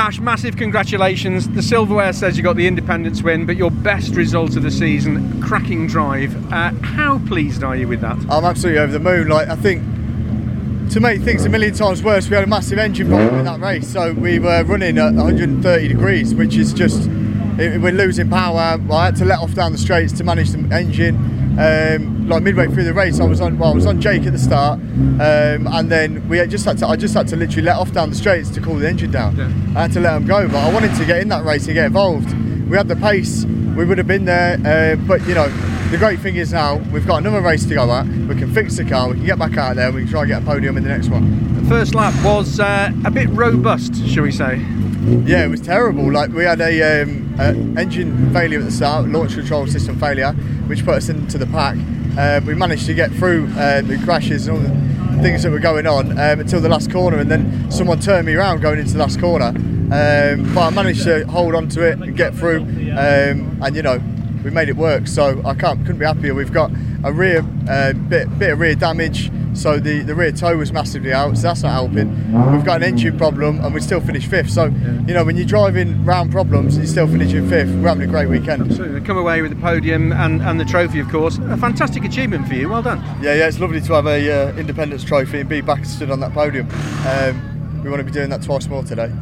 Ash, massive congratulations. The silverware says you got the Independence win, but your best result of the season, cracking drive. Uh, how pleased are you with that? I'm absolutely over the moon. Like I think to make things a million times worse, we had a massive engine problem in that race. So we were running at 130 degrees, which is just it, we're losing power. I had to let off down the straights to manage the engine. Um, like midway through the race, I was on well, I was on Jake at the start, um, and then we just had to I just had to literally let off down the straights to cool the engine down. Yeah. I had to let them go, but I wanted to get in that race and get involved. We had the pace, we would have been there, uh, but you know. The great thing is now we've got another race to go at. We can fix the car. We can get back out there. We can try and get a podium in the next one. The first lap was uh, a bit robust, shall we say? Yeah, it was terrible. Like we had a, um, a engine failure at the start, launch control system failure, which put us into the pack. Uh, we managed to get through uh, the crashes and all the things that were going on um, until the last corner, and then someone turned me around going into the last corner. Um, but I managed to hold on to it and get through, um, and you know we made it work. So I can't couldn't be happier. We've got a rear uh, bit bit of rear damage. So the, the rear toe was massively out, so that's not helping. We've got an engine problem and we still finished fifth. So, you know, when you're driving round problems and you still finishing fifth, we're having a great weekend. So they come away with the podium and, and the trophy, of course. A fantastic achievement for you. Well done. Yeah, yeah, it's lovely to have a uh, Independence trophy and be back stood on that podium. Um, we want to be doing that twice more today.